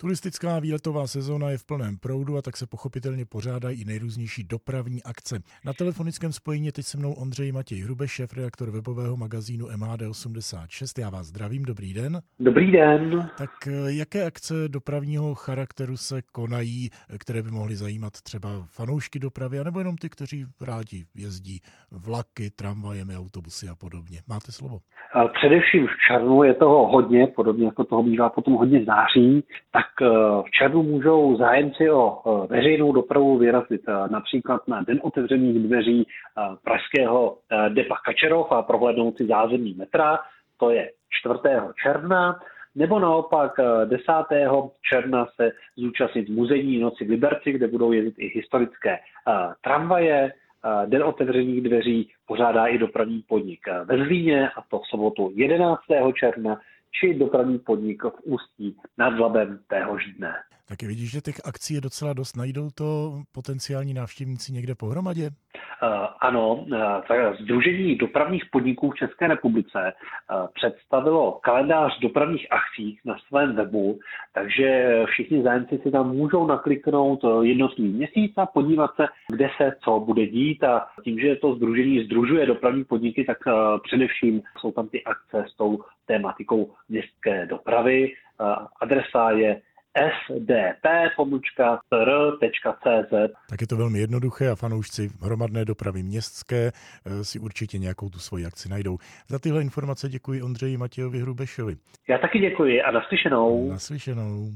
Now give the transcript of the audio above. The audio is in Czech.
Turistická výletová sezóna je v plném proudu a tak se pochopitelně pořádají i nejrůznější dopravní akce. Na telefonickém spojení je teď se mnou Ondřej Matěj Hrube, šéf redaktor webového magazínu MHD86. Já vás zdravím, dobrý den. Dobrý den. Tak eh, jaké akce dopravního charakteru se konají, které by mohly zajímat třeba fanoušky dopravy, anebo jenom ty, kteří rádi jezdí vlaky, tramvajemi, autobusy a podobně? Máte slovo. Především v červnu je toho hodně, podobně jako toho bývá potom hodně září, tak tak eh, v červnu můžou zájemci o eh, veřejnou dopravu vyrazit eh, například na Den otevřených dveří pražského depa Kačerov a prohlédnout si zázemí metra, to je 4. června, nebo naopak 10. června se zúčastnit muzejní noci v Liberci, kde budou jezdit i historické tramvaje, Den otevřených dveří pořádá i dopravní podnik ve Zlíně a to v sobotu 11. června či dopravní podnik v Ústí nad Labem téhož dne. Taky vidíš, že těch akcí je docela dost. Najdou to potenciální návštěvníci někde pohromadě? Uh, ano, uh, Združení dopravních podniků v České republice uh, představilo kalendář dopravních akcí na svém webu, takže všichni zájemci si tam můžou nakliknout jednotlivý měsíc a podívat se, kde se co bude dít a tím, že to združení združuje dopravní podniky, tak především jsou tam ty akce s tou tématikou městské dopravy. Adresa je sdp.cz. Tak je to velmi jednoduché a fanoušci hromadné dopravy městské eh, si určitě nějakou tu svoji akci najdou. Za tyhle informace děkuji Ondřeji Matějovi Hrubešovi. Já taky děkuji a naslyšenou. Naslyšenou.